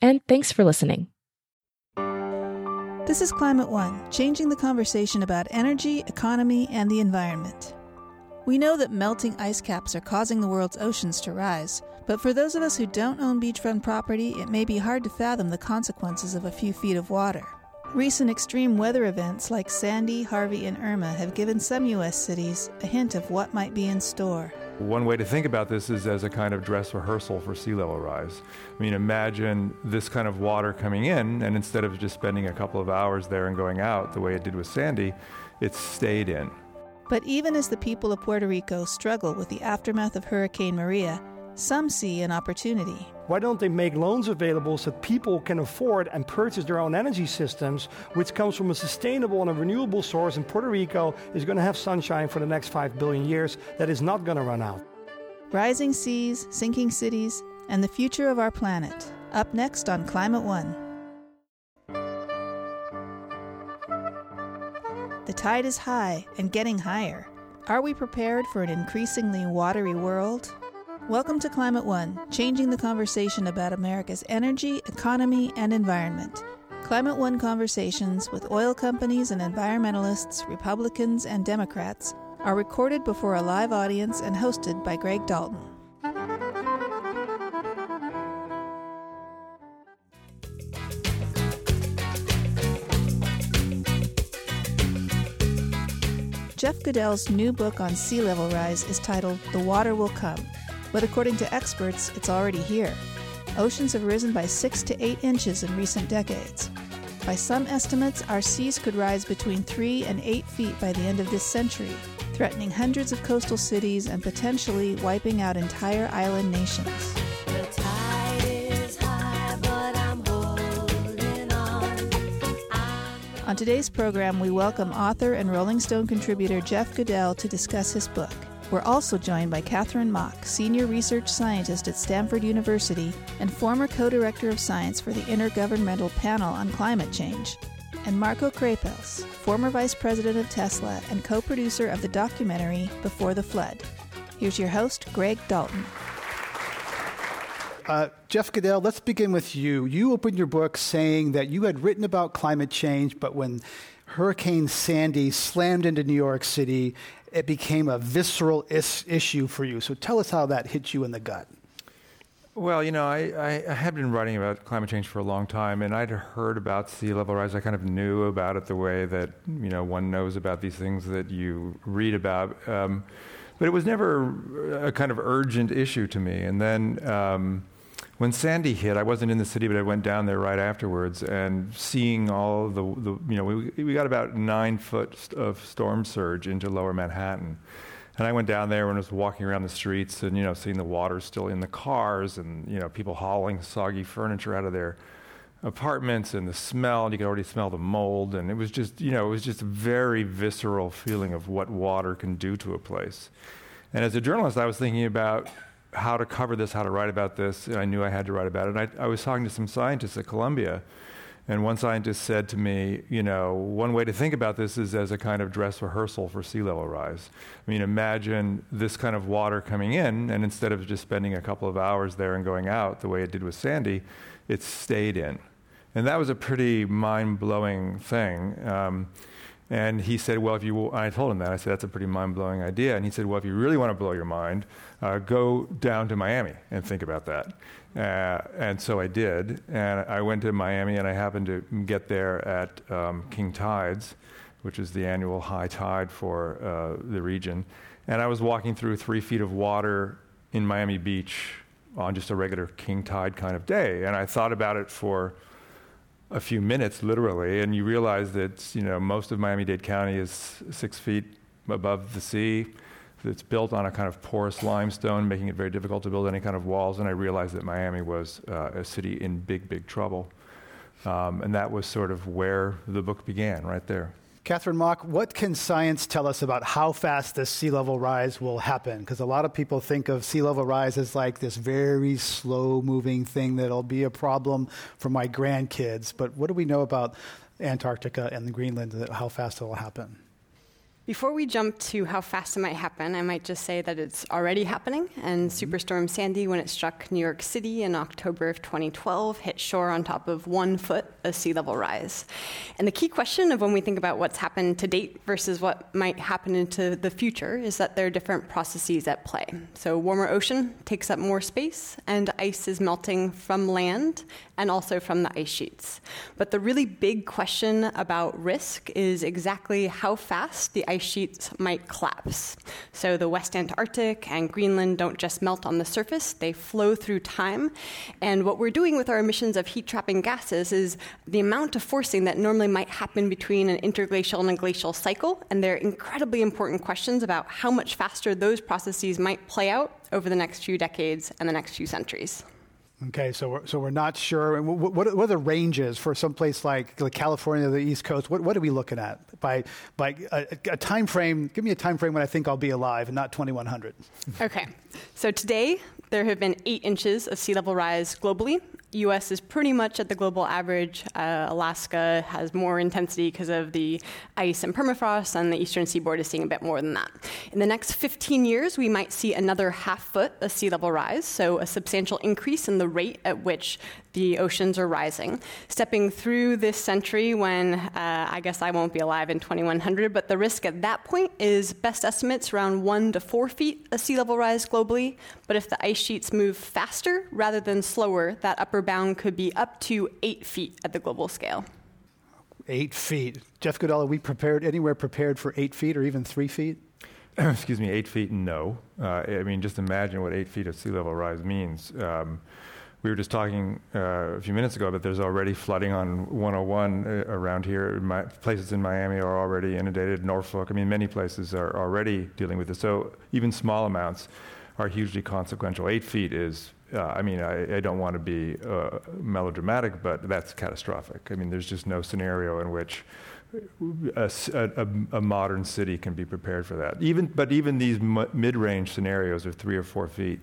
and thanks for listening. This is Climate One, changing the conversation about energy, economy, and the environment. We know that melting ice caps are causing the world's oceans to rise, but for those of us who don't own beachfront property, it may be hard to fathom the consequences of a few feet of water. Recent extreme weather events like Sandy, Harvey, and Irma have given some U.S. cities a hint of what might be in store. One way to think about this is as a kind of dress rehearsal for sea level rise. I mean, imagine this kind of water coming in, and instead of just spending a couple of hours there and going out the way it did with Sandy, it stayed in. But even as the people of Puerto Rico struggle with the aftermath of Hurricane Maria, some see an opportunity. Why don't they make loans available so that people can afford and purchase their own energy systems, which comes from a sustainable and a renewable source? And Puerto Rico is going to have sunshine for the next 5 billion years that is not going to run out. Rising seas, sinking cities, and the future of our planet. Up next on Climate One. The tide is high and getting higher. Are we prepared for an increasingly watery world? Welcome to Climate One, changing the conversation about America's energy, economy, and environment. Climate One conversations with oil companies and environmentalists, Republicans and Democrats, are recorded before a live audience and hosted by Greg Dalton. Jeff Goodell's new book on sea level rise is titled The Water Will Come but according to experts, it's already here. Oceans have risen by 6 to 8 inches in recent decades. By some estimates, our seas could rise between 3 and 8 feet by the end of this century, threatening hundreds of coastal cities and potentially wiping out entire island nations. On today's program, we welcome author and Rolling Stone contributor Jeff Goodell to discuss his book. We're also joined by Katharine Mach, Senior Research Scientist at Stanford University and former co director of science for the Intergovernmental Panel on Climate Change, and Marco Krapels, former Vice President of Tesla and co producer of the documentary Before the Flood. Here's your host, Greg Dalton. Uh, Jeff Goodell, let's begin with you. You opened your book saying that you had written about climate change, but when Hurricane Sandy slammed into New York City it became a visceral is- issue for you. So tell us how that hit you in the gut. Well, you know, I, I, had been writing about climate change for a long time, and I'd heard about sea level rise. I kind of knew about it the way that you know one knows about these things that you read about, um, but it was never a kind of urgent issue to me. And then um, when Sandy hit, I wasn't in the city, but I went down there right afterwards, and seeing all the, the you know, we, we got about nine foot of storm surge into lower Manhattan. And I went down there and was walking around the streets and, you know, seeing the water still in the cars and, you know, people hauling soggy furniture out of their apartments and the smell, and you could already smell the mold. And it was just, you know, it was just a very visceral feeling of what water can do to a place. And as a journalist, I was thinking about how to cover this, how to write about this, and I knew I had to write about it. And I, I was talking to some scientists at Columbia, and one scientist said to me, you know, one way to think about this is as a kind of dress rehearsal for sea level rise. I mean, imagine this kind of water coming in, and instead of just spending a couple of hours there and going out the way it did with Sandy, it stayed in. And that was a pretty mind blowing thing. Um, and he said, Well, if you, I told him that. I said, That's a pretty mind blowing idea. And he said, Well, if you really want to blow your mind, uh, go down to Miami and think about that. Uh, and so I did. And I went to Miami and I happened to get there at um, King Tides. which is the annual high tide for uh, the region. And I was walking through three feet of water in Miami Beach on just a regular king tide kind of day. And I thought about it for a few minutes, literally, and you realize that you know most of Miami-Dade County is six feet above the sea. It's built on a kind of porous limestone, making it very difficult to build any kind of walls. And I realized that Miami was uh, a city in big, big trouble. Um, and that was sort of where the book began, right there. Katharine Mach, what can science tell us about how fast this sea level rise will happen? Because a lot of people think of sea level rise as like this very slow moving thing that'll be a problem for my grandkids. But what do we know about Antarctica and Greenland, how fast it will happen? Before we jump to how fast it might happen, I might just say that it's already happening. And mm-hmm. Superstorm Sandy, when it struck New York City in October of 2012, hit shore on top of one foot of sea level rise. And the key question of when we think about what's happened to date versus what might happen into the future is that there are different processes at play. So, warmer ocean takes up more space, and ice is melting from land and also from the ice sheets. But the really big question about risk is exactly how fast the ice sheets might collapse. So the West Antarctic and Greenland don't just melt on the surface, they flow through time. And what we're doing with our emissions of heat trapping gases is the amount of forcing that normally might happen between an interglacial and a glacial cycle. And they're incredibly important questions about how much faster those processes might play out over the next few decades and the next few centuries. Okay, so we're, so we're not sure. What, what, are the ranges for some place like, like California, the East Coast? What, what are we looking at by by a, a time frame? Give me a time frame when I think I'll be alive, and not 2100. Okay, so today there have been eight inches of sea level rise globally, US is pretty much at the global average. Uh, Alaska has more intensity because of the ice and permafrost, and the eastern seaboard is seeing a bit more than that. In the next 15 years, we might see another half foot of sea level rise, so a substantial increase in the rate at which the oceans are rising. Stepping through this century when uh, I guess I won't be alive in 2100, but the risk at that point is best estimates around one to four feet of sea level rise globally. But if the ice sheets move faster rather than slower, that upper bound could be up to eight feet at the global scale. Eight feet. Jeff Goodell, are we prepared, anywhere prepared for eight feet or even three feet? Excuse me, eight feet, no. Uh, I mean, just imagine what eight feet of sea level rise means. Um, we were just talking uh, a few minutes ago, but there's already flooding on 101 uh, around here. My, places in Miami are already inundated. Norfolk, I mean, many places are already dealing with this. So even small amounts are hugely consequential. Eight feet is, uh, I mean, I, I don't want to be uh, melodramatic, but that's catastrophic. I mean, there's just no scenario in which a, a, a, modern city can be prepared for that. Even, but even these m- mid-range scenarios of three or four feet,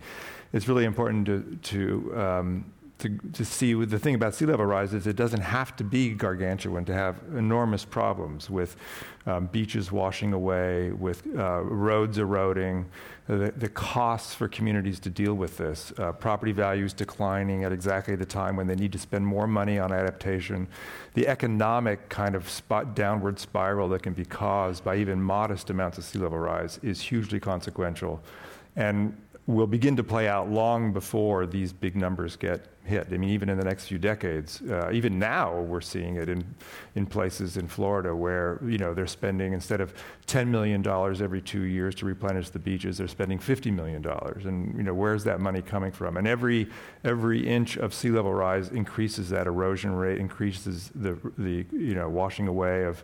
it's really important to, to um, to, to see the thing about sea level rise is it doesn't have to be gargantuan to have enormous problems with um, beaches washing away, with uh, roads eroding, the, the, costs for communities to deal with this, uh, property values declining at exactly the time when they need to spend more money on adaptation, the economic kind of spot downward spiral that can be caused by even modest amounts of sea level rise is hugely consequential. And will begin to play out long before these big numbers get hit. I mean, even in the next few decades, uh, even now we're seeing it in, in places in Florida where, you know, they're spending, instead of $10 million every two years to replenish the beaches, they're spending $50 million. And, you know, where's that money coming from? And every, every inch of sea level rise increases that erosion rate, increases the, the you know, washing away of,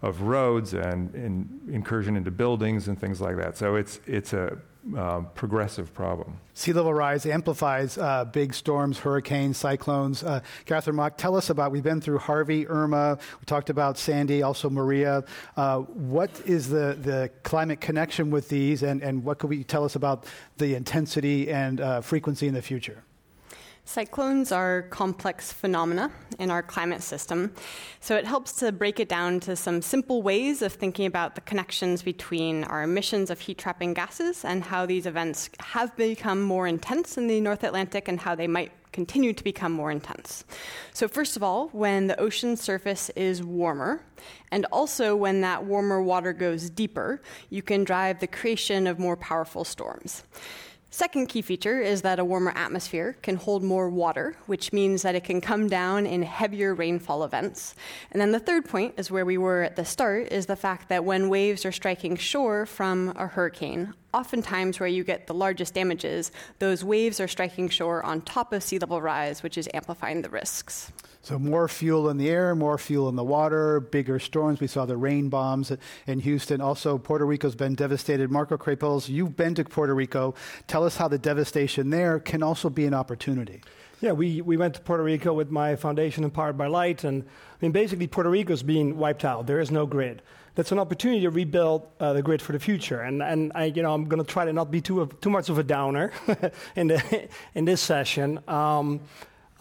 of roads and, and incursion into buildings and things like that. So it's, it's a uh, progressive problem. Sea level rise amplifies uh, big storms, hurricanes, cyclones. Uh, Katharine Mach, tell us about, we've been through Harvey, Irma, we talked about Sandy, also Maria. Uh, what is the, the climate connection with these, and, and what could we tell us about the intensity and uh, frequency in the future? Cyclones are complex phenomena in our climate system, so it helps to break it down to some simple ways of thinking about the connections between our emissions of heat trapping gases and how these events have become more intense in the North Atlantic and how they might continue to become more intense. So, first of all, when the ocean surface is warmer, and also when that warmer water goes deeper, you can drive the creation of more powerful storms. Second key feature is that a warmer atmosphere can hold more water, which means that it can come down in heavier rainfall events. And then the third point is where we were at the start is the fact that when waves are striking shore from a hurricane, oftentimes where you get the largest damages, those waves are striking shore on top of sea level rise, which is amplifying the risks. So more fuel in the air, more fuel in the water, bigger storms. We saw the rain bombs in Houston. Also, Puerto Rico's been devastated. Marco Krapels, you've been to Puerto Rico. Tell us how the devastation there can also be an opportunity. Yeah, we, we went to Puerto Rico with my foundation, Empowered by Light, and I mean, basically, Puerto Rico's being wiped out. There is no grid. That's an opportunity to rebuild uh, the grid for the future. And, and I, you know, I'm going to try to not be too, too much of a downer in, the, in this session. Um,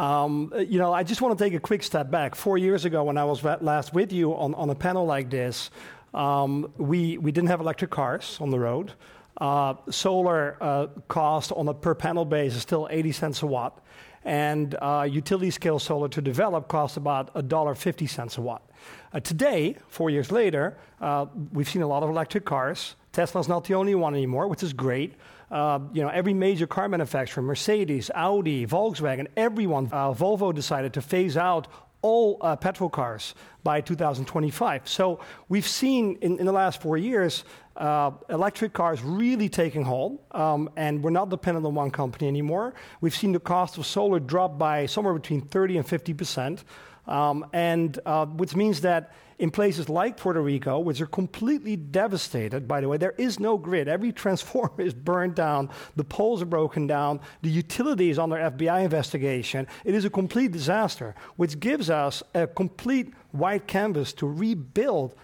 um, you know, I just want to take a quick step back. Four years ago, when I was last with you on, on a panel like this, um, we, we didn't have electric cars on the road. Uh, solar uh, cost on a per panel basis is still 80 cents a watt. And uh, utility scale solar to develop costs about $1.50 a watt. Uh, today, four years later, uh, we've seen a lot of electric cars. Tesla's not the only one anymore, which is great. Uh, you know, every major car manufacturer, Mercedes, Audi, Volkswagen, everyone, uh, Volvo decided to phase out all uh, petrol cars by 2025. So we've seen in, in the last four years uh, electric cars really taking hold, um, and we're not dependent on one company anymore. We've seen the cost of solar drop by somewhere between 30 and 50 percent. Um, and uh, which means that in places like Puerto Rico, which are completely devastated, by the way, there is no grid. Every transformer is burned down, the poles are broken down, the utilities under FBI investigation. It is a complete disaster, which gives us a complete white canvas to rebuild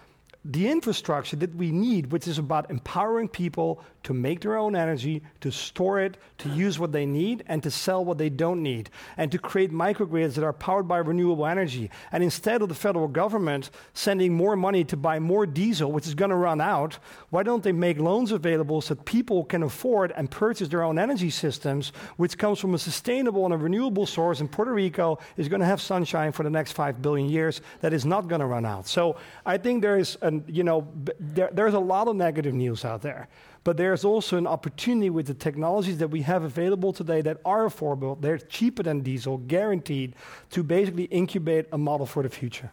the infrastructure that we need, which is about empowering people to make their own energy, to store it, to use what they need, and to sell what they don't need, and to create microgrids that are powered by renewable energy. And instead of the federal government sending more money to buy more diesel, which is going to run out, why don't they make loans available so that people can afford and purchase their own energy systems, which comes from a sustainable and a renewable source? And Puerto Rico is going to have sunshine for the next five billion years that is not going to run out. So I think there is, an, you know, there, there's a lot of negative news out there. But there's also an opportunity with the technologies that we have available today that are affordable, they're cheaper than diesel, guaranteed, to basically incubate a model for the future.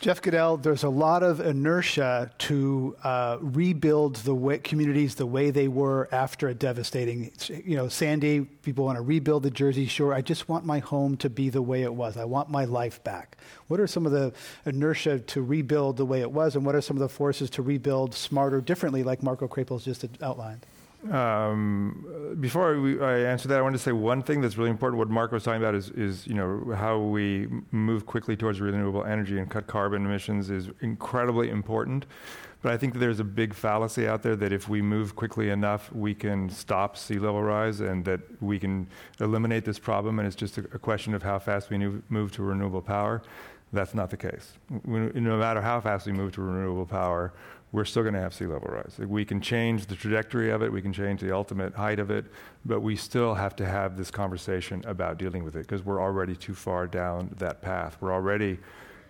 Jeff Goodell, there's a lot of inertia to uh, rebuild the way, communities the way they were after a devastating, you know, Sandy. People want to rebuild the Jersey Shore. I just want my home to be the way it was. I want my life back. What are some of the inertia to rebuild the way it was, and what are some of the forces to rebuild smarter, differently, like Marco Krapels just outlined? Um, before we, I answer that, I wanted to say one thing that's really important. What Mark was talking about is, is you know how we move quickly towards renewable energy and cut carbon emissions is incredibly important. But I think there's a big fallacy out there that if we move quickly enough, we can stop sea level rise and that we can eliminate this problem. And it's just a, a question of how fast we move to renewable power. That's not the case. no matter how fast we move to renewable power, we're still going to have sea level rise. We can change the trajectory of it, we can change the ultimate height of it, but we still have to have this conversation about dealing with it because we're already too far down that path. We're already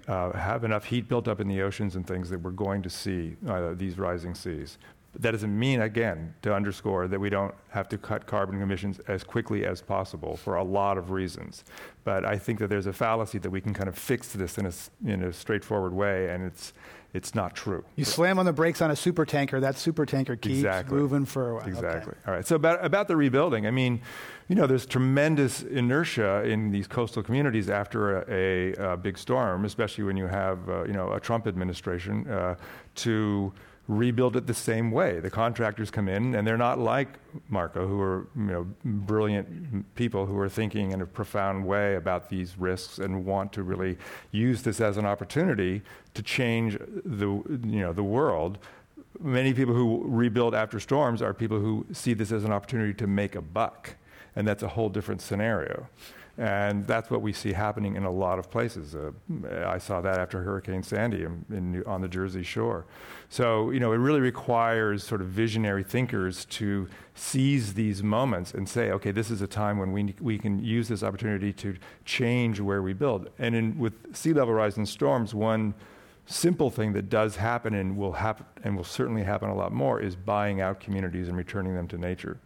uh, have enough heat built up in the oceans and things that we're going to see uh, these rising seas. But that doesn't mean, again, to underscore that we don't have to cut carbon emissions as quickly as possible for a lot of reasons. But I think that there's a fallacy that we can kind of fix this in a, in a straightforward way, and it's it's not true. You slam on the brakes on a super tanker, that super tanker keeps exactly. moving for a while. Exactly. Okay. All right. So about about the rebuilding, I mean, you know, there's tremendous inertia in these coastal communities after a, a, a big storm, especially when you have uh, you know a Trump administration uh, to rebuild it the same way. The contractors come in, and they're not like Marco, who are you know brilliant people who are thinking in a profound way about these risks and want to really use this as an opportunity to change the you know the world. Many people who rebuild after storms are people who see this as an opportunity to make a buck, and that's a whole different scenario. And that's what we see happening in a lot of places. Uh, I saw that after Hurricane Sandy in, in, on the Jersey Shore. So, you know, it really requires sort of visionary thinkers to seize these moments and say, okay, this is a time when we, we can use this opportunity to change where we build. And in, with sea level rise and storms, one simple thing that does happen and will happen and will certainly happen a lot more is buying out communities and returning them to nature.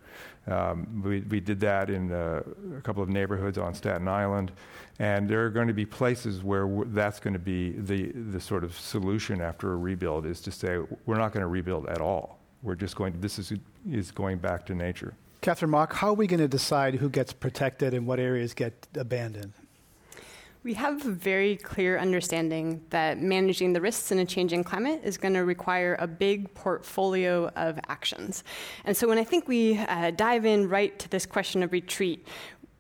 Um, we, we did that in uh, a couple of neighborhoods on Staten Island, and there are going to be places where that's going to be the, the sort of solution after a rebuild is to say we're not going to rebuild at all. We're just going to, this is, is going back to nature. Katharine Mach, how are we going to decide who gets protected and what areas get abandoned? We have a very clear understanding that managing the risks in a changing climate is going to require a big portfolio of actions. And so when I think we uh, dive in right to this question of retreat,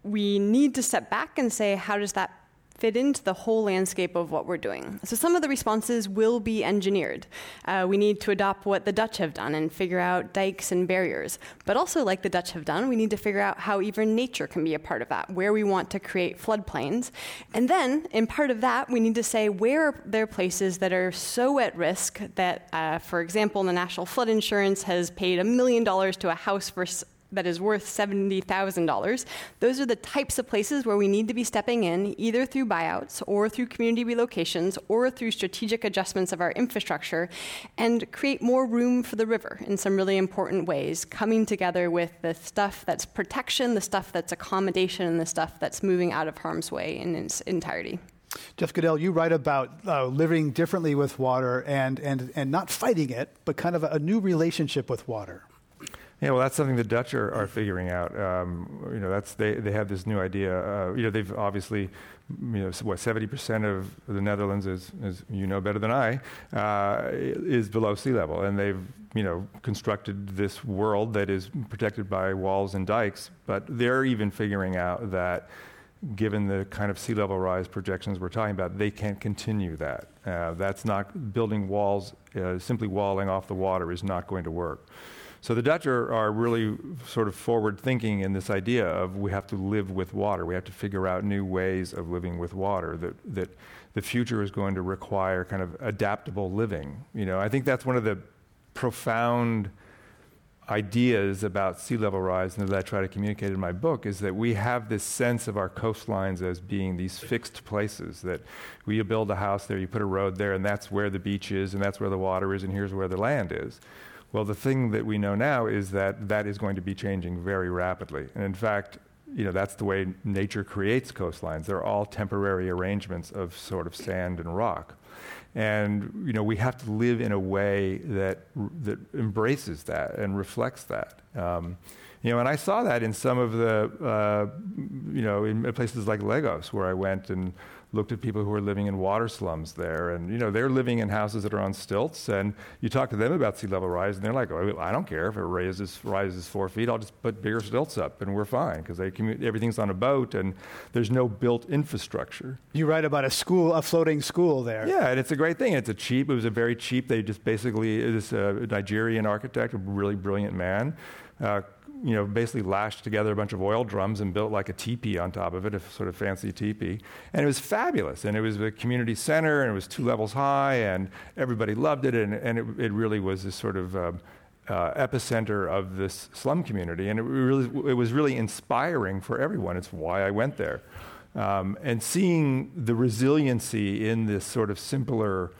we need to step back and say, how does that fit into the whole landscape of what we're doing. So some of the responses will be engineered. Uh, we need to adopt what the Dutch have done and figure out dikes and barriers. But also, like the Dutch have done, we need to figure out how even nature can be a part of that, where we want to create floodplains. And then, in part of that, we need to say where are there places that are so at risk that, uh, for example, the National Flood Insurance has paid a million dollars to a house for that is worth $70,000. Those are the types of places where we need to be stepping in, either through buyouts or through community relocations or through strategic adjustments of our infrastructure and create more room for the river in some really important ways, coming together with the stuff that's protection, the stuff that's accommodation, and the stuff that's moving out of harm's way in its entirety. Jeff Goodell, you write about uh, living differently with water and, and, and not fighting it, but kind of a, a new relationship with water. Yeah, well, that's something the Dutch are, are figuring out. Um, you know, that's they they have this new idea. Uh, you know, they've obviously, you know, what seventy percent of the Netherlands is, as you know better than I, uh, is below sea level, and they've you know constructed this world that is protected by walls and dikes. But they're even figuring out that given the kind of sea level rise projections we're talking about, they can't continue that. Uh, that's not building walls, uh, simply walling off the water is not going to work. So the Dutch are, are really sort of forward thinking in this idea of we have to live with water. We have to figure out new ways of living with water. That that the future is going to require kind of adaptable living. You know, I think that's one of the profound ideas about sea level rise and that I try to communicate in my book is that we have this sense of our coastlines as being these fixed places that we build a house there, you put a road there, and that's where the beach is, and that's where the water is, and here's where the land is. Well, the thing that we know now is that that is going to be changing very rapidly. And in fact, you know, that's the way nature creates coastlines. They're all temporary arrangements of sort of sand and rock. And you know, we have to live in a way that that embraces that and reflects that. Um, you know, and I saw that in some of the, uh, you know, in places like Lagos, where I went and looked at people who are living in water slums there, and you know they're living in houses that are on stilts. And you talk to them about sea level rise, and they're like, oh, "I don't care if it raises rises four feet. I'll just put bigger stilts up, and we're fine because they commu- everything's on a boat, and there's no built infrastructure." You write about a school, a floating school there. Yeah, and it's a great thing. It's a cheap. It was a very cheap. They just basically this uh, Nigerian architect, a really brilliant man. Uh, you know, basically lashed together a bunch of oil drums and built like a teepee on top of it, a sort of fancy teepee. And it was fabulous. And it was a community center, and it was two levels high, and everybody loved it. And, and it, it really was this sort of uh, uh, epicenter of this slum community. And it, really, it was really inspiring for everyone. It's why I went there. Um, and seeing the resiliency in this sort of simpler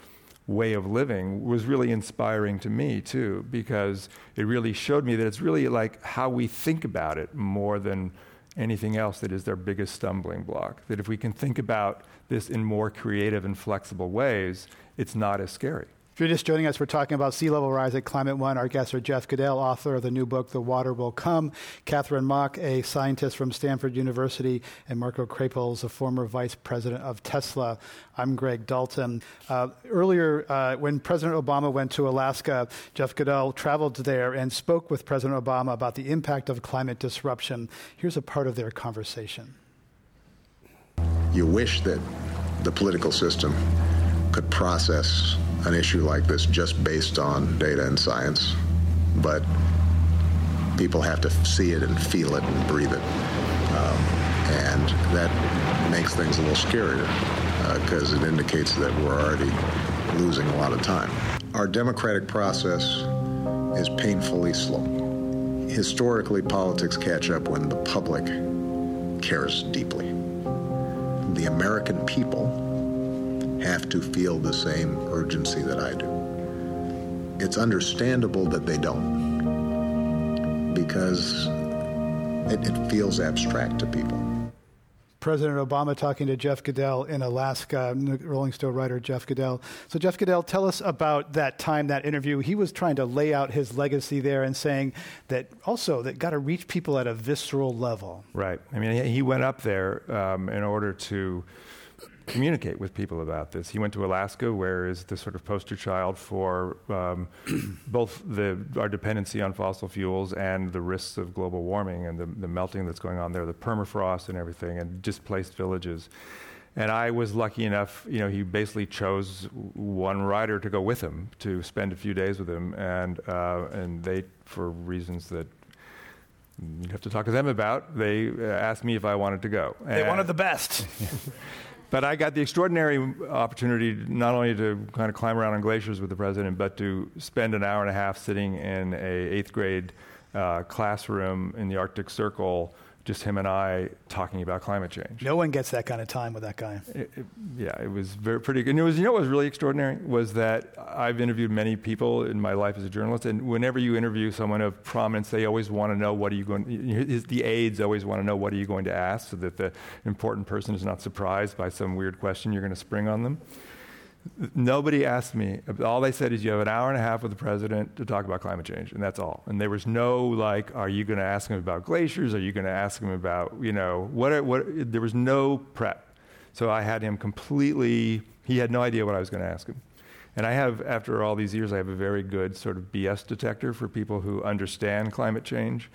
way of living was really inspiring to me too because it really showed me that it's really like how we think about it more than anything else that is their biggest stumbling block. That if we can think about this in more creative and flexible ways it's not as scary if you're just joining us, we're talking about sea level rise at Climate One. Our guests are Jeff Goodell, author of the new book, The Water Will Come, Katharine Mach, a scientist from Stanford University, and Marco Krapels, a former vice president of Tesla. I'm Greg Dalton. Uh, earlier, uh, when President Obama went to Alaska, Jeff Goodell traveled there and spoke with President Obama about the impact of climate disruption. Here's a part of their conversation. You wish that the political system could process an issue like this just based on data and science, but people have to see it and feel it and breathe it. Um, and that makes things a little scarier because uh, it indicates that we're already losing a lot of time. Our democratic process is painfully slow. Historically, politics catch up when the public cares deeply. The American people have to feel the same urgency that I do. It's understandable that they don't because it, it feels abstract to people. President Obama talking to Jeff Goodell in Alaska, Rolling Stone writer Jeff Goodell. So, Jeff Goodell, tell us about that time, that interview. He was trying to lay out his legacy there and saying that also that got to reach people at a visceral level. Right. I mean, he went up there um, in order to communicate with people about this. He went to Alaska, where is the sort of poster child for um, both the, our dependency on fossil fuels and the risks of global warming and the, the melting that's going on there, the permafrost and everything, and displaced villages. And I was lucky enough, you know, he basically chose one writer to go with him to spend a few days with him, and uh, and they, for reasons that you'd have to talk to them about, they uh, asked me if I wanted to go. They and wanted the best. But I got the extraordinary opportunity not only to kind of climb around on glaciers with the president, but to spend an hour and a half sitting in a eighth grade uh, classroom in the Arctic Circle just him and I talking about climate change. No one gets that kind of time with that guy. It, it, yeah, it was very pretty good. And it was, you know what was really extraordinary was that I've interviewed many people in my life as a journalist, and whenever you interview someone of prominence, they always want to know what are you going. The aides always want to know what are you going to ask, so that the important person is not surprised by some weird question you're going to spring on them. Nobody asked me. All they said is you have an hour and a half with the president to talk about climate change, and that's all. And there was no like, are you going to ask him about glaciers? Are you going to ask him about you know what? What? There was no prep, so I had him completely. He had no idea what I was going to ask him. And I have, after all these years, I have a very good sort of BS detector for people who understand climate change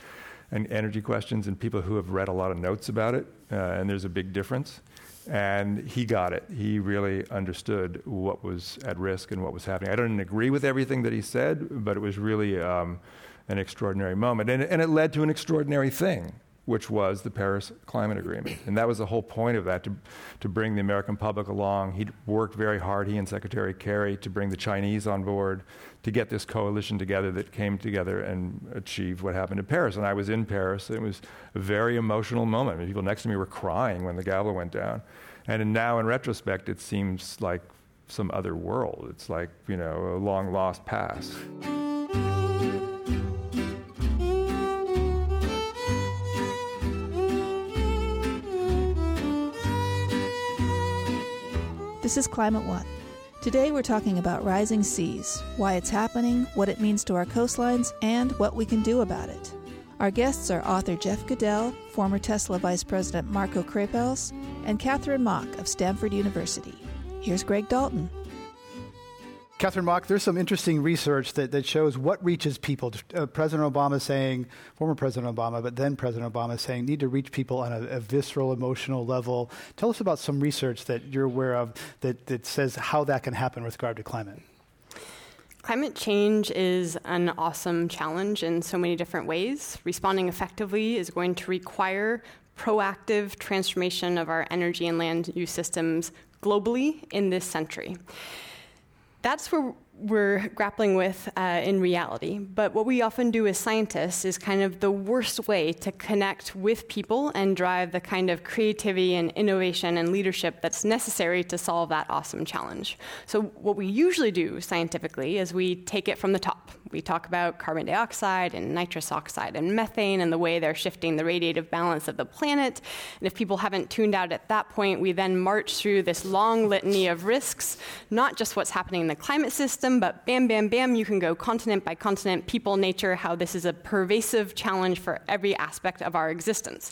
and energy questions and people who have read a lot of notes about it. Uh, and there's a big difference. And he got it. He really understood what was at risk and what was happening. I didn't agree with everything that he said, but it was really um, an extraordinary moment. And, and it led to an extraordinary thing, which was the Paris Climate Agreement. And that was the whole point of that, to, to bring the American public along. He worked very hard, he and Secretary Kerry, to bring the Chinese on board, to get this coalition together that came together and achieved what happened in Paris. And I was in Paris. It was a very emotional moment. I mean, people next to me were crying when the gavel went down. And now, in retrospect, it seems like some other world. It's like, you know, a long lost past. This is Climate One. Today we're talking about rising seas, why it's happening, what it means to our coastlines, and what we can do about it. Our guests are author Jeff Goodell, former Tesla Vice President Marco Krapels, and Katharine Mach of Stanford University. Here's Greg Dalton. Katharine Mach, there's some interesting research that, that shows what reaches people. Uh, President Obama saying, former President Obama, but then President Obama saying, need to reach people on a, a, visceral, emotional level. Tell us about some research that you're aware of that, that says how that can happen with regard to climate. Climate change is an awesome challenge in so many different ways. Responding effectively is going to require proactive transformation of our energy and land use systems globally in this century that's where we're grappling with uh, in reality. But what we often do as scientists is kind of the worst way to connect with people and drive the kind of creativity and innovation and leadership that's necessary to solve that awesome challenge. So, what we usually do scientifically is we take it from the top. We talk about carbon dioxide and nitrous oxide and methane and the way they're shifting the radiative balance of the planet. And if people haven't tuned out at that point, we then march through this long litany of risks, not just what's happening in the climate system, but bam, bam, bam, you can go continent by continent, people, nature, how this is a pervasive challenge for every aspect of our existence.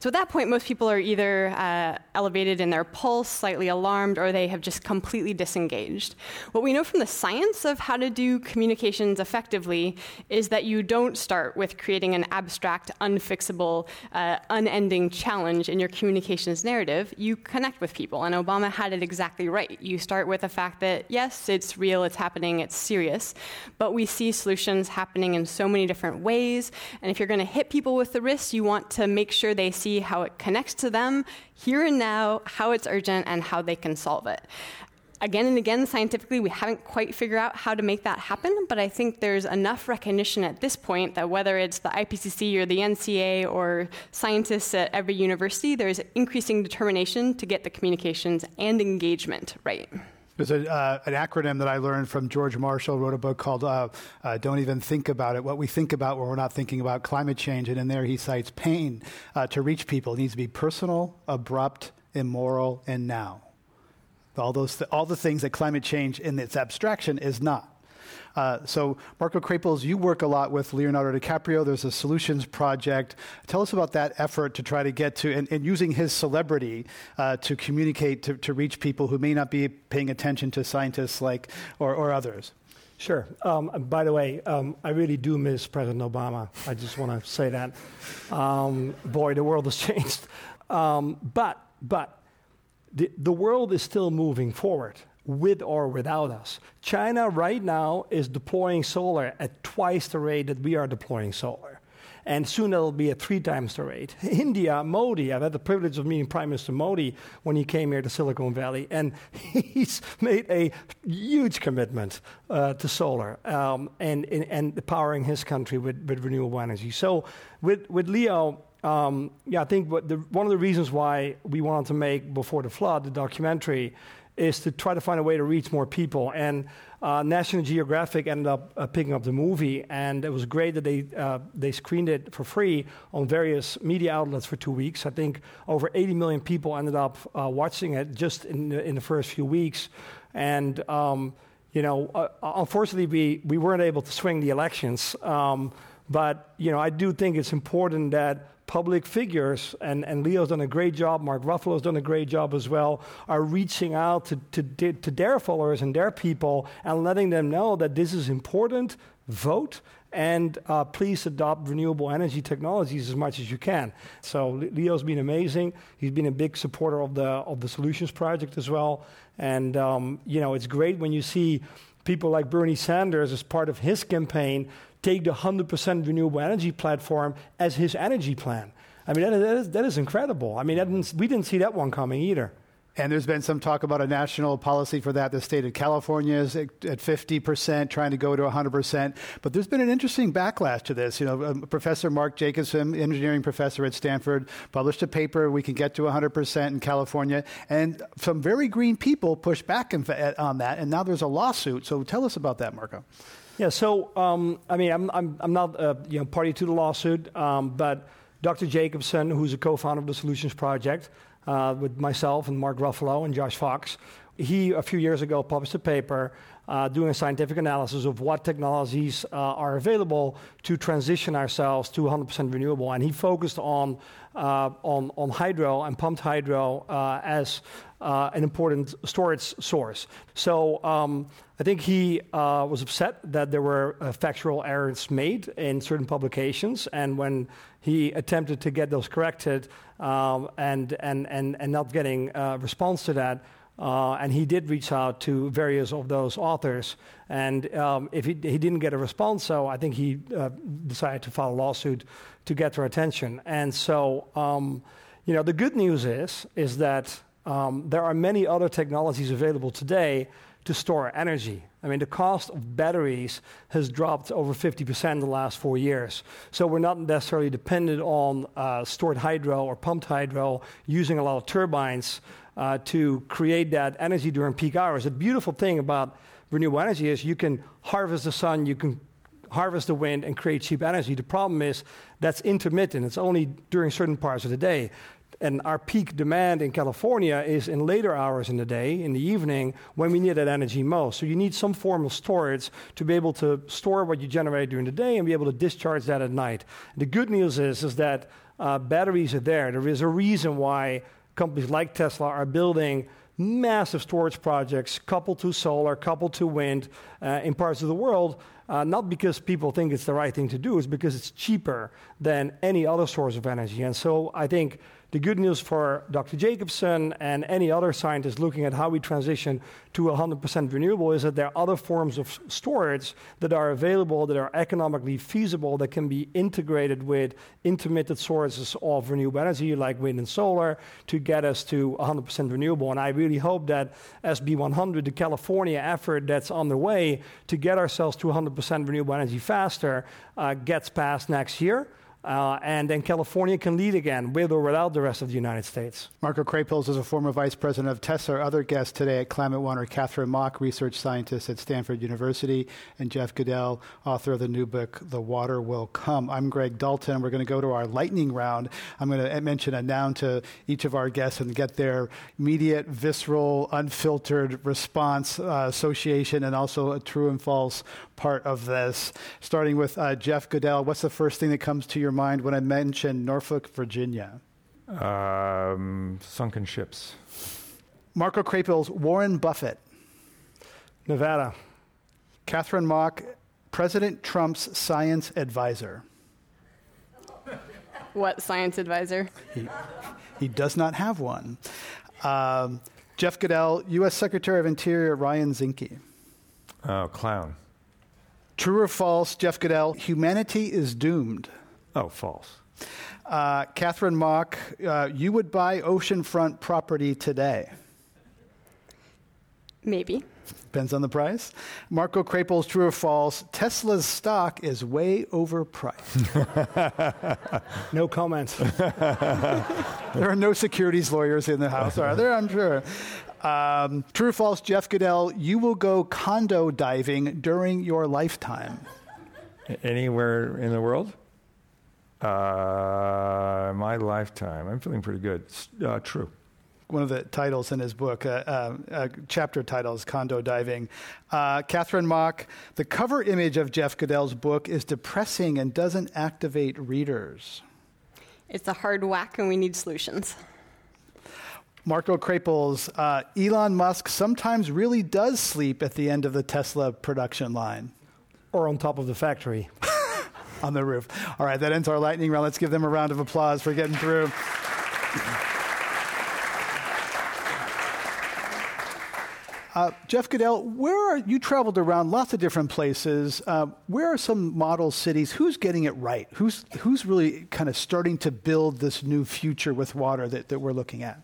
So at that point, most people are either uh, elevated in their pulse, slightly alarmed, or they have just completely disengaged. What we know from the science of how to do communications effectively effectively is that you don't start with creating an abstract, unfixable, uh, unending challenge in your communications narrative. You connect with people, and Obama had it exactly right. You start with the fact that, yes, it's real, it's happening, it's serious, but we see solutions happening in so many different ways. And if you're going to hit people with the risks, you want to make sure they see how it connects to them here and now, how it's urgent, and how they can solve it again and again, scientifically, we haven't quite figured out how to make that happen, but I think there's enough recognition at this point that whether it's the IPCC or the NCA or scientists at every university, there's increasing determination to get the communications and engagement right. There's a, uh, an acronym that I learned from George Marshall, wrote a book called uh, uh, Don't Even Think About It, What We Think About When We're Not Thinking About Climate Change. And in there, he cites pain uh, to reach people. It needs to be personal, abrupt, immoral, and now. All, those th- all the things that climate change in its abstraction is not. Uh, so, Marco Krapels, you work a lot with Leonardo DiCaprio. There's a solutions project. Tell us about that effort to try to get to, and, and using his celebrity uh, to communicate, to, to reach people who may not be paying attention to scientists like, or, or others. Sure. Um, by the way, um, I really do miss President Obama. I just want to say that. Um, boy, the world has changed. Um, but, but the, the world is still moving forward with or without us. China right now is deploying solar at twice the rate that we are deploying solar. And soon it'll be at three times the rate. India, Modi, I've had the privilege of meeting Prime Minister Modi when he came here to Silicon Valley, and he's made a huge commitment uh, to solar um, and, and, and, powering his country with, with renewable energy. So with, with Leo, um, yeah, I think the, one of the reasons why we wanted to make Before the Flood, the documentary, is to try to find a way to reach more people. And uh, National Geographic ended up uh, picking up the movie, and it was great that they uh, they screened it for free on various media outlets for two weeks. I think over 80 million people ended up uh, watching it just in the, in the first few weeks, and. Um, you know, uh, unfortunately, we, we weren't able to swing the elections. Um, but you know, I do think it's important that public figures, and, and Leo's done a great job, Mark Ruffalo's done a great job as well, are reaching out to, to, to their followers and their people and letting them know that this is important, vote, and uh, please adopt renewable energy technologies as much as you can. So Leo's been amazing. He's been a big supporter of the of the Solutions Project as well. And um, you know, it's great when you see people like Bernie Sanders as part of his campaign take the 100% renewable energy platform as his energy plan. I mean, that is, that is incredible. I mean, didn't, we didn't see that one coming either. And there's been some talk about a national policy for that. The state of California is at 50%, trying to go to 100%. But there's been an interesting backlash to this. You know, um, Professor Mark Jacobson, engineering professor at Stanford, published a paper, We Can Get to 100% in California. And some very green people pushed back on that. And now there's a lawsuit. So tell us about that, Marco. Yeah, so um, I mean, I'm, I'm, I'm not uh, you know, party to the lawsuit, um, but Dr. Jacobson, who's a co founder of the Solutions Project, uh, with myself and Mark Ruffalo and Josh Fox, he a few years ago published a paper uh, doing a scientific analysis of what technologies uh, are available to transition ourselves to 100% renewable. And he focused on, uh, on, on hydro and pumped hydro uh, as uh, an important storage source. So um, I think he uh, was upset that there were factual errors made in certain publications. And when he attempted to get those corrected um, and, and, and, and not getting a response to that, uh, and he did reach out to various of those authors. And um, if he, he, didn't get a response, so I think he uh, decided to file a lawsuit to get their attention. And so, um, you know, the good news is is that um, there are many other technologies available today to store energy. I mean, the cost of batteries has dropped over 50% in the last four years. So we're not necessarily dependent on uh, stored hydro or pumped hydro using a lot of turbines uh, to create that energy during peak hours. The beautiful thing about renewable energy is you can harvest the sun, you can harvest the wind and create cheap energy. The problem is that's intermittent. It's only during certain parts of the day. And our peak demand in California is in later hours in the day, in the evening, when we need that energy most. So you need some form of storage to be able to store what you generate during the day and be able to discharge that at night. The good news is, is that uh, batteries are there. There is a reason why companies like Tesla are building massive storage projects coupled to solar, coupled to wind uh, in parts of the world, uh, not because people think it's the right thing to do, it's because it's cheaper than any other source of energy. And so I think the good news for Dr. Jacobson and any other scientist looking at how we transition to 100% renewable is that there are other forms of storage that are available, that are economically feasible, that can be integrated with intermittent sources of renewable energy like wind and solar to get us to 100% renewable. And I really hope that SB 100, the California effort that's underway to get ourselves to 100% renewable energy faster, uh, gets passed next year. Uh, and then California can lead again, with or without the rest of the United States. Marco Krapels is a former vice president of Tesla. Our other guests today at Climate One are Katharine Mach, research scientist at Stanford University, and Jeff Goodell, author of the new book, The Water Will Come. I'm Greg Dalton. We're going to go to our lightning round. I'm going to mention a noun to each of our guests and get their immediate, visceral, unfiltered response, uh, association, and also a true and false part of this. Starting with uh, Jeff Goodell, what's the first thing that comes to your mind when I mention Norfolk, Virginia? Um, sunken ships. Marco Krapels, Warren Buffett. Nevada. Katharine Mach, President Trump's science advisor. What science advisor? He, he does not have one. Um, Jeff Goodell, U.S. Secretary of Interior Ryan Zinke. Oh, clown. True or false, Jeff Goodell, humanity is doomed. Oh, false. Uh, Katharine Mach, uh, you would buy oceanfront property today. Maybe. Depends on the price. Marco Krapels, true or false, Tesla's stock is way overpriced. no comment. there are no securities lawyers in the house, are there? I'm sure. Um, true or false, Jeff Goodell, you will go condo diving during your lifetime. Anywhere in the world? Uh, my lifetime. I'm feeling pretty good. Uh, true. One of the titles in his book, uh, uh, uh chapter title is Condo Diving. Uh, Katharine Mach, the cover image of Jeff Goodell's book is depressing and doesn't activate readers. It's a hard whack, and we need solutions. Marco Krapels, uh, Elon Musk sometimes really does sleep at the end of the Tesla production line. Or on top of the factory. on the roof. All right, that ends our lightning round. Let's give them a round of applause for getting through. Uh, Jeff Goodell, where are you traveled around lots of different places? Uh, where are some model cities? Who's getting it right? Who's who's really kind of starting to build this new future with water that, that we're looking at?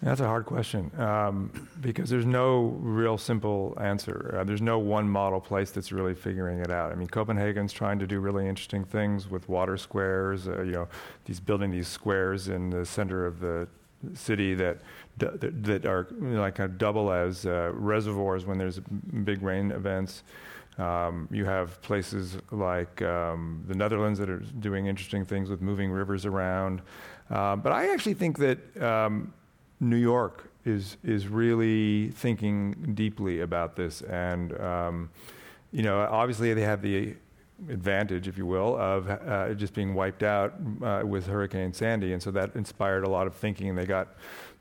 That's a hard question um, because there's no real simple answer. Uh, there's no one model place that's really figuring it out. I mean, Copenhagen's trying to do really interesting things with water squares. Uh, you know, these building these squares in the center of the city that that, that are you know, like of double as uh, reservoirs when there's big rain events. Um, you have places like um, the Netherlands that are doing interesting things with moving rivers around. Uh, but I actually think that um, New York is is really thinking deeply about this, and um, you know, obviously they have the advantage, if you will, of uh, just being wiped out uh, with Hurricane Sandy, and so that inspired a lot of thinking. And they got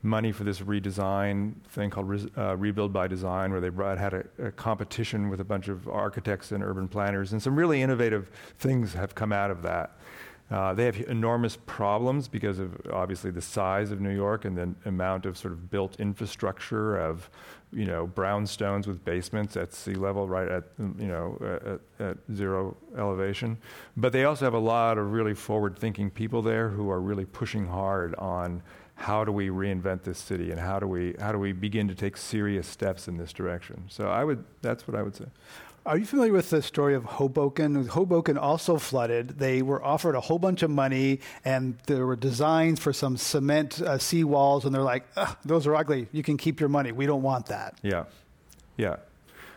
money for this redesign thing called Re- uh, Rebuild by Design, where they brought, had a, a, competition with a bunch of architects and urban planners, and some really innovative things have come out of that. Uh, they have enormous problems because of obviously the size of New York and the amount of sort of built infrastructure of, you know, brownstones with basements at sea level, right at, you know, at, at zero elevation. But they also have a lot of really forward-thinking people there who are really pushing hard on how do we reinvent this city and how do we how do we begin to take serious steps in this direction. So I would that's what I would say. Are you familiar with the story of Hoboken? Hoboken also flooded. They were offered a whole bunch of money, and there were designs for some cement uh, sea walls, and they're like, "Those are ugly. You can keep your money. We don't want that." Yeah, yeah.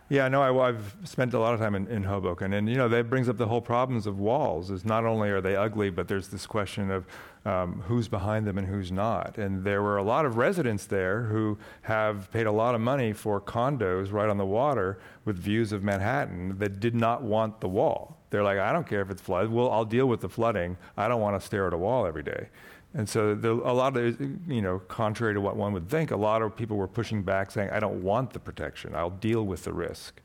Yeah, no, I, have spent a lot of time in, in, Hoboken, and you know that brings up the whole problems of walls. Is not only are they ugly, but there's this question of um, who's behind them and who's not. And there were a lot of residents there who have paid a lot of money for condos right on the water with views of Manhattan that did not want the wall. They're like, I don't care if it's flooded. Well, I'll deal with the flooding. I don't want to stare at a wall every day. And so a lot of, you know, contrary to what one would think, a lot of people were pushing back saying, I don't want the protection. I'll deal with the risk.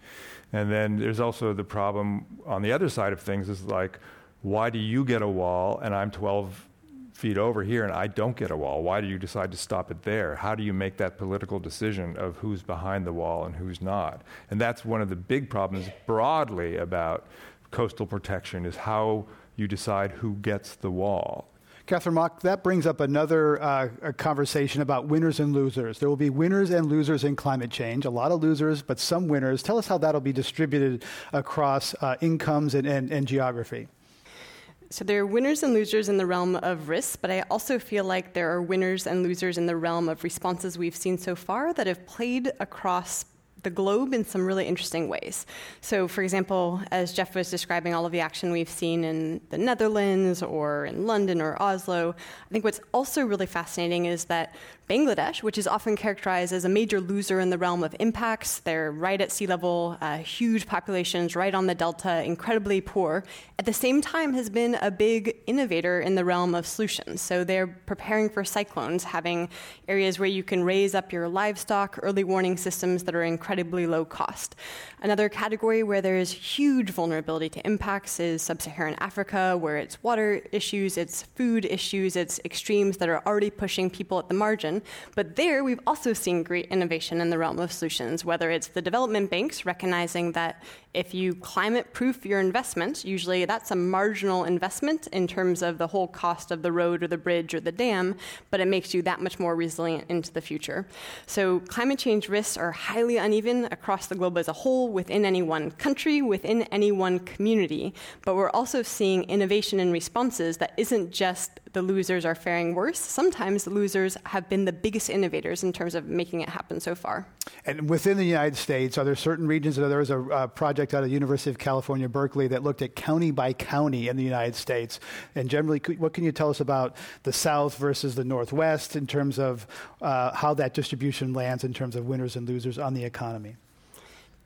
And then there's also the problem on the other side of things is like, why do you get a wall and I'm 12 feet over here and I don't get a wall? Why do you decide to stop it there? How do you make that political decision of who's behind the wall and who's not? And that's one of the big problems broadly about coastal protection is how you decide who gets the wall. Katharine Mach, that brings up another uh, conversation about winners and losers. There will be winners and losers in climate change, a lot of losers, but some winners. Tell us how that'll be distributed across uh, incomes and, and, and geography. So there are winners and losers in the realm of risks, but I also feel like there are winners and losers in the realm of responses we've seen so far that have played across the globe in some really interesting ways. So, for example, as Jeff was describing all of the action we've seen in the Netherlands or in London or Oslo, I think what's also really fascinating is that Bangladesh, which is often characterized as a major loser in the realm of impacts, they're right at sea level, uh, huge populations, right on the delta, incredibly poor, at the same time has been a big innovator in the realm of solutions. So they're preparing for cyclones, having areas where you can raise up your livestock, early warning systems that are incredibly low cost. Another category where there is huge vulnerability to impacts is sub Saharan Africa, where it's water issues, it's food issues, it's extremes that are already pushing people at the margin. But there, we've also seen great innovation in the realm of solutions, whether it's the development banks recognizing that if you climate proof your investment, usually that's a marginal investment in terms of the whole cost of the road or the bridge or the dam, but it makes you that much more resilient into the future. So climate change risks are highly uneven across the globe as a whole, within any one country, within any one community. But we're also seeing innovation in responses that isn't just the losers are faring worse. Sometimes the losers have been the biggest innovators in terms of making it happen so far. And within the United States, are there certain regions? There was a project out of the University of California, Berkeley, that looked at county by county in the United States. And generally, what can you tell us about the South versus the Northwest in terms of uh, how that distribution lands in terms of winners and losers on the economy? economy.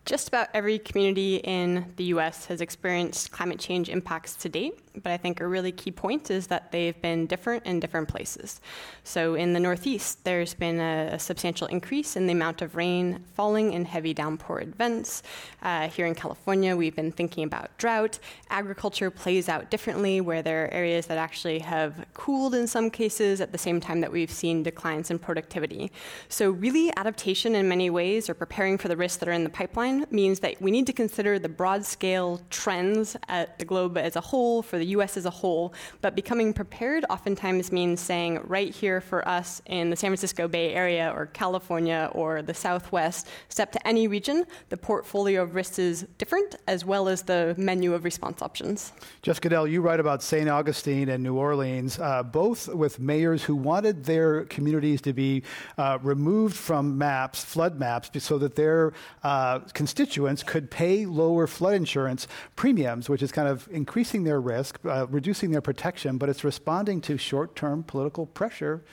Just about every community in the US has experienced climate change impacts to date, but I think a really key point is that they've been different in different places. So in the Northeast, there's been a, a substantial increase in the amount of rain falling in heavy downpour events. Uh, here in California, we've been thinking about drought. Agriculture plays out differently, where there are areas that actually have cooled in some cases at the same time that we've seen declines in productivity. So, really, adaptation in many ways, or preparing for the risks that are in the pipeline, means that we need to consider the broad scale trends at the globe as a whole, for the US as a whole. But becoming prepared oftentimes means saying, right here for us in the San Francisco Bay Area or California or the Southwest, step to any region, the portfolio of risks is different, as well as the menu of response options. Jeff Goodell, you write about St. Augustine and New Orleans, uh, both with mayors who wanted their communities to be uh, removed from maps, flood maps, so that their uh, constituents could pay lower flood insurance premiums, which is kind of increasing their risk, uh, reducing their protection, but it's responding to short term political pressure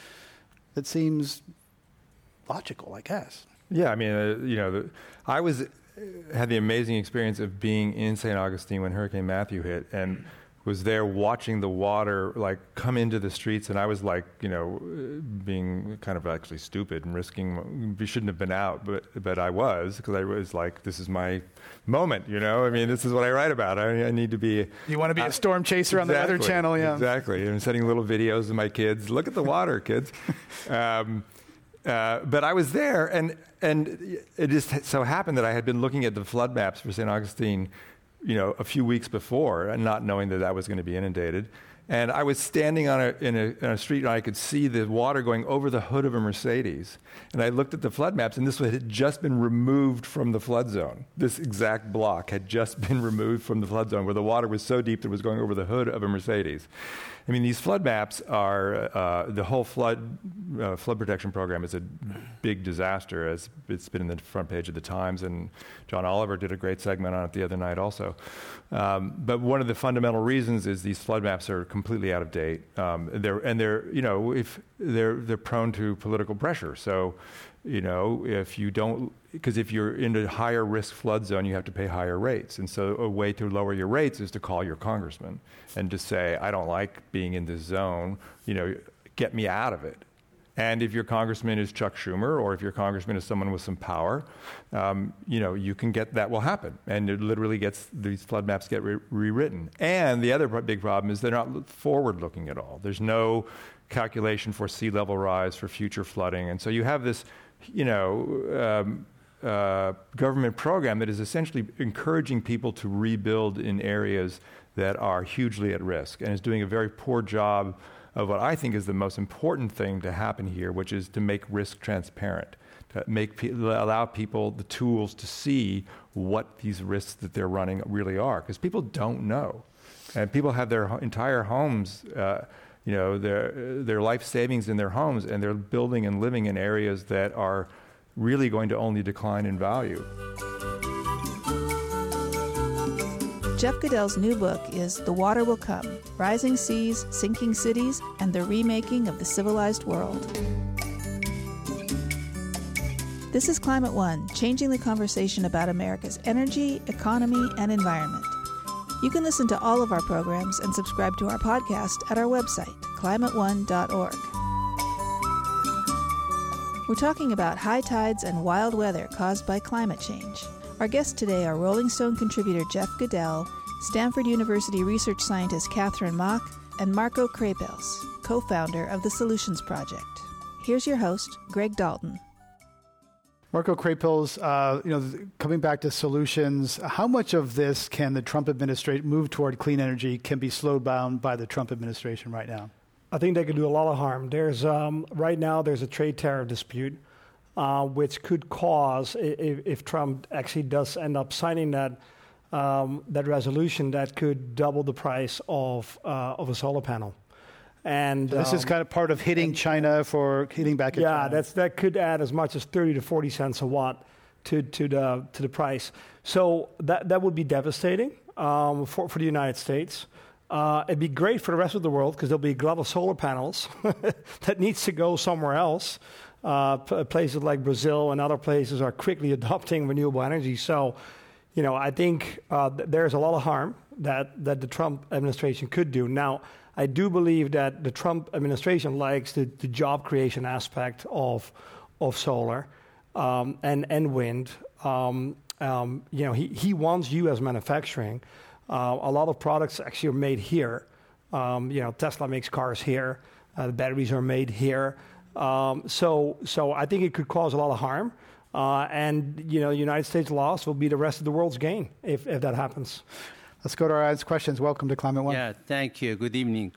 that seems logical, I guess. Yeah, I mean, uh, you know, the, I was had the amazing experience of being in St. Augustine when Hurricane Matthew hit, and was there watching the water like come into the streets, and I was like, you know, being kind of actually stupid and risking. We shouldn't have been out, but but I was because I was like, this is my moment, you know. I mean, this is what I write about. I, I need to be. You want to be uh, a storm chaser on exactly, the Weather Channel, yeah. exactly i'm sending little videos of my kids. Look at the water, kids. Um, uh, but I was there, and and it just so happened that I had been looking at the flood maps for St. Augustine you know, a few weeks before, and not knowing that that was going to be inundated. And I was standing on a, in, a, in a street and I could see the water going over the hood of a Mercedes. And I looked at the flood maps, and this had just been removed from the flood zone. This exact block had just been removed from the flood zone where the water was so deep that it was going over the hood of a Mercedes. I mean, these flood maps are uh, the whole flood uh, flood protection program is a big disaster, as it's been in the front page of the Times, and John Oliver did a great segment on it the other night, also. Um, but one of the fundamental reasons is these flood maps are completely out of date. Um, they're and they're you know if they're they're prone to political pressure, so you know, if you don't, because if you're in a higher risk flood zone, you have to pay higher rates. And so a way to lower your rates is to call your congressman and just say, I don't like being in this zone, you know, get me out of it. And if your congressman is Chuck Schumer, or if your congressman is someone with some power, um, you know, you can get that will happen. And it literally gets these flood maps get re- rewritten. And the other big problem is they're not forward looking at all. There's no calculation for sea level rise, for future flooding. And so you have this you know, um, uh, government program that is essentially encouraging people to rebuild in areas that are hugely at risk and is doing a very poor job of what I think is the most important thing to happen here, which is to make risk transparent, to make pe- allow people the tools to see what these risks that they're running really are, because people don't know. and people have their entire homes. Uh, you know, their their life savings in their homes, and they're building and living in areas that are really going to only decline in value. Jeff Goodell's new book is The Water Will Come Rising Seas, Sinking Cities, and the Remaking of the Civilized World. This is Climate One, changing the conversation about America's energy, economy, and environment. You can listen to all of our programs and subscribe to our podcast at our website, climateone.org. We're talking about high tides and wild weather caused by climate change. Our guests today are Rolling Stone contributor Jeff Goodell, Stanford University research scientist Katharine Mach, and Marco Krapels, co founder of the Solutions Project. Here's your host, Greg Dalton. Marco Krapels, uh, you know, coming back to solutions, how much of this can the Trump administration move toward clean energy can be slowed down by the Trump administration right now? I think they could do a lot of harm. There's um, right now there's a trade tariff dispute uh, which could cause, if, if, Trump actually does end up signing that, um, that resolution, that could double the price of, uh, of a solar panel. And so this um, is kind of part of hitting China for hitting back. yeah, China. that's that could add as much as thirty to forty cents a watt to, to the to the price. So that that would be devastating um, for for the United States. Uh, it'd be great for the rest of the world because there'll be a glut of solar panels that needs to go somewhere else. Uh, places like Brazil and other places are quickly adopting renewable energy. So, you know, I think uh, th- there's a lot of harm that, that the Trump administration could do. Now, I do believe that the Trump administration likes the, the job creation aspect of, of solar um, and, and wind. Um, um, you know, he, he wants U.S. manufacturing. Uh, a lot of products actually are made here. Um, you know, Tesla makes cars here. Uh, the batteries are made here. Um, so, so I think it could cause a lot of harm. Uh, and you know, the United States loss will be the rest of the world's gain if, if that happens. Let's go to our audience questions. Welcome to Climate One. Yeah, thank you. Good evening.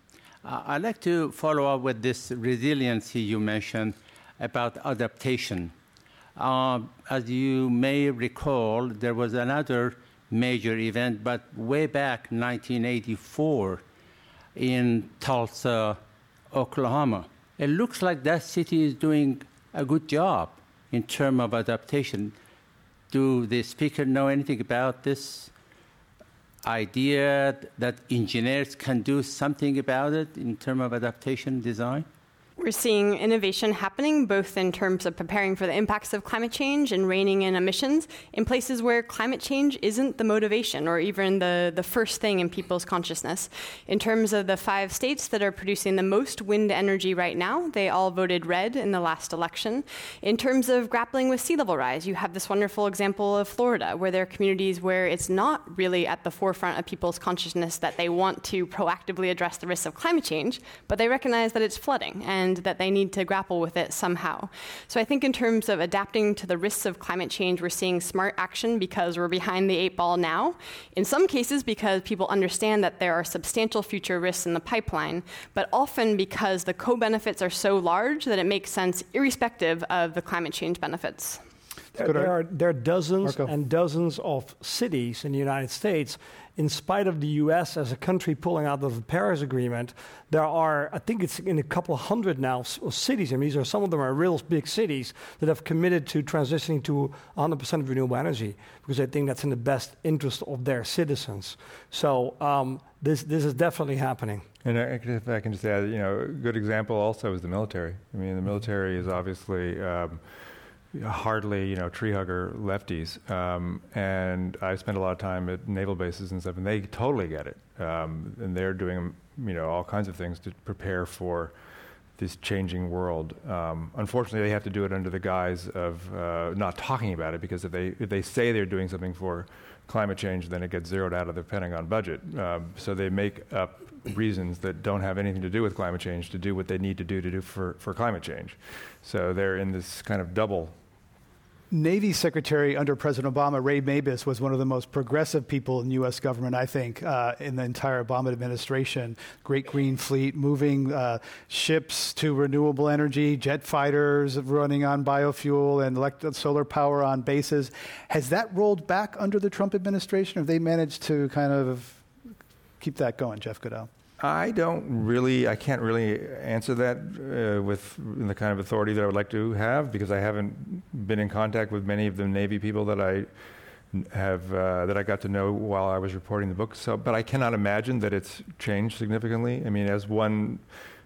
Uh, I'd like to follow up with this resiliency you mentioned about adaptation. Uh, as you may recall, there was another major event, but way back 1984 in Tulsa, Oklahoma it looks like that city is doing a good job in terms of adaptation. Do the speaker know anything about this idea that engineers can do something about it in terms of adaptation design? We're seeing innovation happening both in terms of preparing for the impacts of climate change and reining in emissions in places where climate change isn't the motivation or even the, the first thing in people's consciousness. In terms of the five states that are producing the most wind energy right now, they all voted red in the last election. In terms of grappling with sea level rise, you have this wonderful example of Florida, where there are communities where it's not really at the forefront of people's consciousness that they want to proactively address the risks of climate change, but they recognize that it's flooding. And and that they need to grapple with it somehow. So I think in terms of adapting to the risks of climate change, we're seeing smart action because we're behind the eight ball now. In some cases, because people understand that there are substantial future risks in the pipeline, but often because the co benefits are so large that it makes sense irrespective of the climate change benefits. There, there, are, there are dozens Marco. and dozens of cities in the United States in spite of the US as a country pulling out of the Paris Agreement, there are, I think it's in a couple hundred now, cities, and these are some of them are real big cities that have committed to transitioning to 100% renewable energy because they think that's in the best interest of their citizens. So um, this, this is definitely happening. And if I can just add, you know, a good example also is the military. I mean, the military is obviously. Um, hardly you know tree hugger lefties, um, and I spent a lot of time at naval bases and stuff, and they totally get it, um, and they're doing you know all kinds of things to prepare for this changing world. Um, unfortunately, they have to do it under the guise of uh, not talking about it because if they if they say they're doing something for climate change, then it gets zeroed out of the Pentagon budget. Um, so they make up reasons that don't have anything to do with climate change to do what they need to do to do for, for climate change. So they're in this kind of double Navy Secretary under President Obama, Ray Mabus, was one of the most progressive people in U.S. government, I think, uh, in the entire Obama administration. Great Green Fleet, moving uh, ships to renewable energy, jet fighters running on biofuel, and electric solar power on bases. Has that rolled back under the Trump administration? Have they managed to kind of keep that going, Jeff Goodell? I don't really, I can't really answer that uh, with the kind of authority that I would like to have because I haven't been in contact with many of the Navy people that I have uh, that I got to know while I was reporting the book. So, but I cannot imagine that it's changed significantly. I mean, as one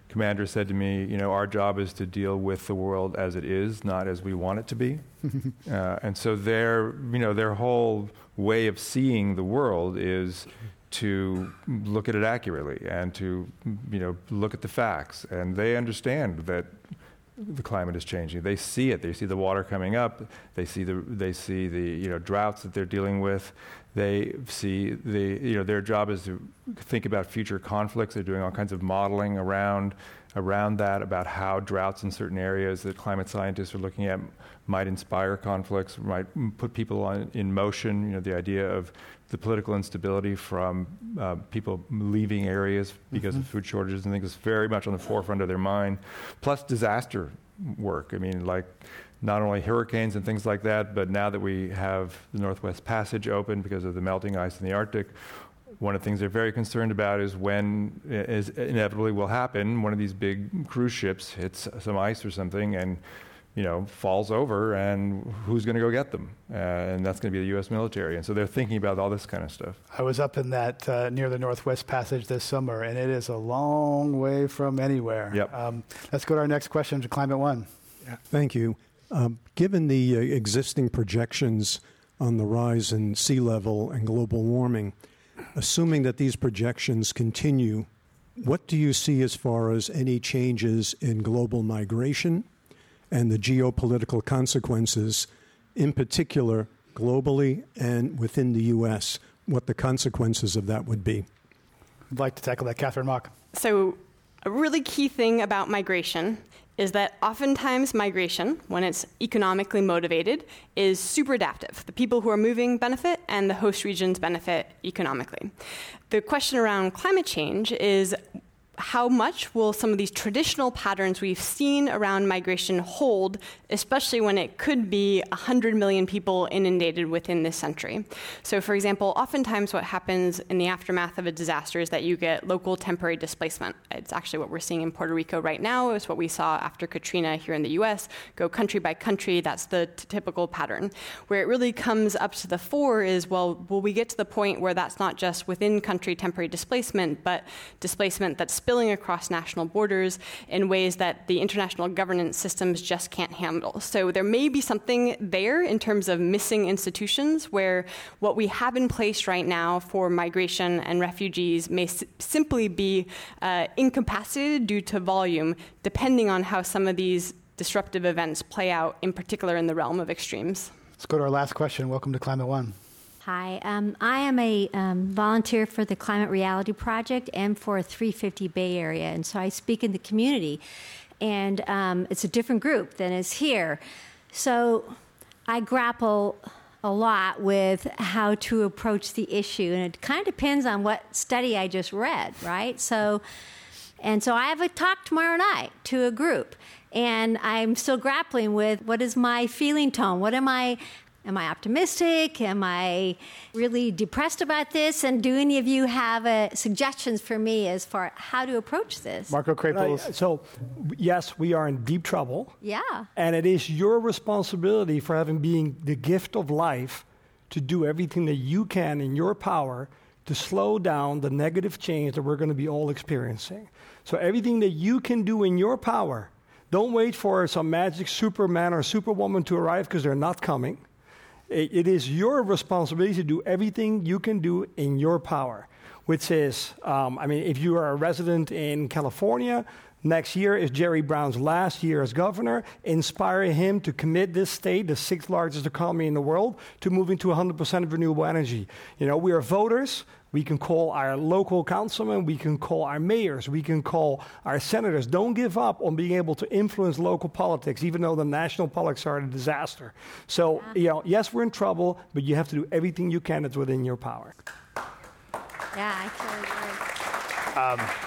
commander said to me, you know, our job is to deal with the world as it is, not as we want it to be. uh, and so their, you know, their whole way of seeing the world is to look at it accurately and to you know look at the facts. And they understand that the climate is changing. They see it. They see the water coming up. They see the they see the you know droughts that they're dealing with. They see the you know their job is to think about future conflicts. They're doing all kinds of modeling around around that about how droughts in certain areas that climate scientists are looking at might inspire conflicts might put people on, in motion. You know the idea of the political instability from uh, people leaving areas because mm-hmm. of food shortages and things is very much on the forefront of their mind. Plus disaster work. I mean, like not only hurricanes and things like that, but now that we have the Northwest Passage open because of the melting ice in the Arctic, one of the things they're very concerned about is when is inevitably will happen. One of these big cruise ships hits some ice or something, and you know, falls over, and who's going to go get them? Uh, and that's going to be the U.S. military. And so they're thinking about all this kind of stuff. I was up in that uh, near the Northwest Passage this summer, and it is a long way from anywhere. Yep. Um, let's go to our next question to Climate One. Yeah. Thank you. Um, given the uh, existing projections on the rise in sea level and global warming, assuming that these projections continue, what do you see as far as any changes in global migration? And the geopolitical consequences, in particular globally and within the U.S., what the consequences of that would be. I'd like to tackle that, Katharine Mach. So, a really key thing about migration is that oftentimes migration, when it's economically motivated, is super adaptive. The people who are moving benefit and the host regions benefit economically. The question around climate change is how much will some of these traditional patterns we've seen around migration hold, especially when it could be 100 million people inundated within this century? So, for example, oftentimes what happens in the aftermath of a disaster is that you get local temporary displacement. It's actually what we're seeing in Puerto Rico right now, it's what we saw after Katrina here in the US. Go country by country, that's the t- typical pattern. Where it really comes up to the fore is well, will we get to the point where that's not just within country temporary displacement, but displacement that's spilling across national borders in ways that the international governance systems just can't handle. So there may be something there in terms of missing institutions where what we have in place right now for migration and refugees may s- simply be uh, incapacitated due to volume, depending on how some of these disruptive events play out, in particular in the realm of extremes. Let's go to our last question. Welcome to Climate One. Hi, um, I am a um, volunteer for the Climate Reality Project and for 350 Bay Area, and so I speak in the community. And um, it's a different group than is here. So I grapple a lot with how to approach the issue, and it kind of depends on what study I just read, right? So, and so I have a talk tomorrow night to a group, and I'm still grappling with what is my feeling tone? What am I Am I optimistic? Am I really depressed about this? And do any of you have uh, suggestions for me as far how to approach this? Marco Krapels. So, yes, we are in deep trouble. Yeah. And it is your responsibility for having being the gift of life to do everything that you can in your power to slow down the negative change that we're going to be all experiencing. So, everything that you can do in your power, don't wait for some magic superman or superwoman to arrive because they're not coming it is your responsibility to do everything you can do in your power, which is, um, I mean, if you are a resident in California, next year is Jerry Brown's last year as governor. Inspire him to commit this state, the sixth largest economy in the world, to moving to 100% renewable energy. You know, we are voters. We can call our local councilmen, we can call our mayors, we can call our senators. Don't give up on being able to influence local politics, even though the national politics are a disaster. So, you know, yes, we're in trouble, but you have to do everything you can that's within your power. Yeah, I totally agree. Um,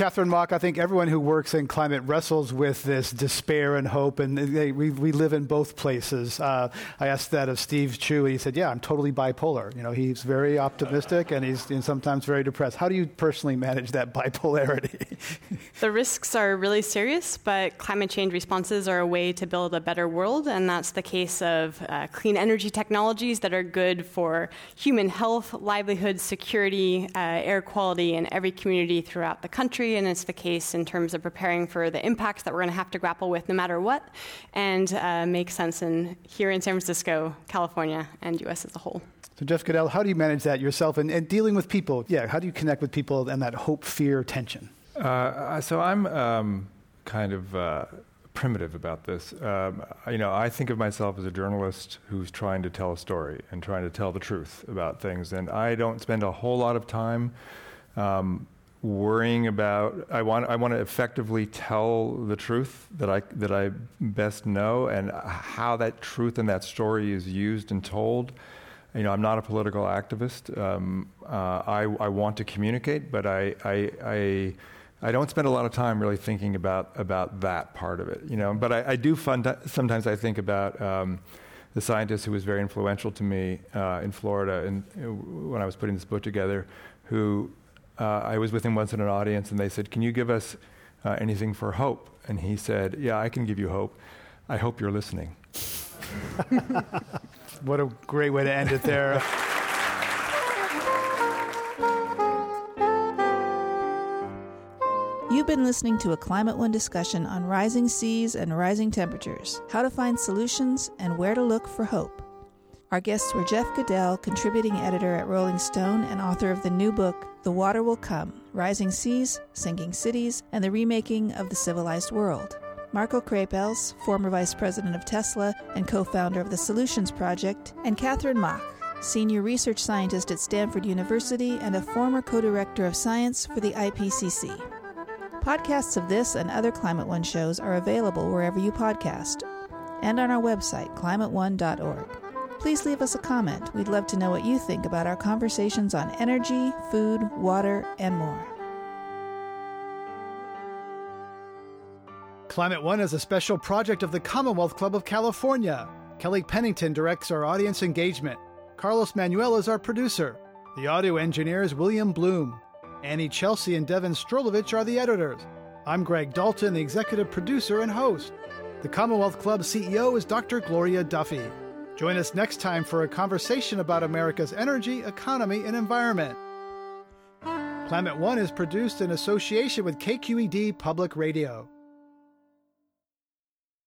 Katharine Mach, I think everyone who works in climate wrestles with this despair and hope, and they, we, we live in both places. Uh, I asked that of Steve Chu, and he said, "Yeah, I'm totally bipolar. You know, he's very optimistic and he's and sometimes very depressed. How do you personally manage that bipolarity?" the risks are really serious, but climate change responses are a way to build a better world, and that's the case of uh, clean energy technologies that are good for human health, livelihood, security, uh, air quality in every community throughout the country, and it's the case in terms of preparing for the impacts that we're going to have to grapple with no matter what, and uh, make sense in here in San Francisco, California, and U.S. as a whole. So, Jeff Goodell, how do you manage that yourself and, and dealing with people? Yeah, how do you connect with people and that hope, fear, tension? Uh, so I'm um, kind of uh, primitive about this. Um, you know, I think of myself as a journalist who's trying to tell a story and trying to tell the truth about things, and I don't spend a whole lot of time. Um, worrying about I want I want to effectively tell the truth that I that I best know and how that truth and that story is used and told. You know, I'm not a political activist. Um, uh, I I want to communicate, but I I. I I don't spend a lot of time really thinking about about that part of it, you know. But I, I do fund, sometimes I think about um, the scientist who was very influential to me uh, in Florida, and when I was putting this book together, who uh, I was with him once in an audience, and they said, "Can you give us uh, anything for hope?" And he said, "Yeah, I can give you hope. I hope you're listening." what a great way to end it there. You've been listening to a Climate One discussion on rising seas and rising temperatures, how to find solutions, and where to look for hope. Our guests were Jeff Goodell, contributing editor at Rolling Stone and author of the new book, The Water Will Come Rising Seas, Sinking Cities, and the Remaking of the Civilized World. Marco Krapels, former vice president of Tesla and co founder of the Solutions Project, and Katharine Mach, senior research scientist at Stanford University and a former co director of science for the IPCC. Podcasts of this and other Climate One shows are available wherever you podcast and on our website, climateone.org. Please leave us a comment. We'd love to know what you think about our conversations on energy, food, water, and more. Climate One is a special project of the Commonwealth Club of California. Kelly Pennington directs our audience engagement. Carlos Manuel is our producer. The audio engineer is William Bloom. Annie Chelsea and Devin Strolovich are the editors. I'm Greg Dalton, the executive producer and host. The Commonwealth Club CEO is Dr. Gloria Duffy. Join us next time for a conversation about America's energy, economy, and environment. Climate One is produced in association with KQED Public Radio.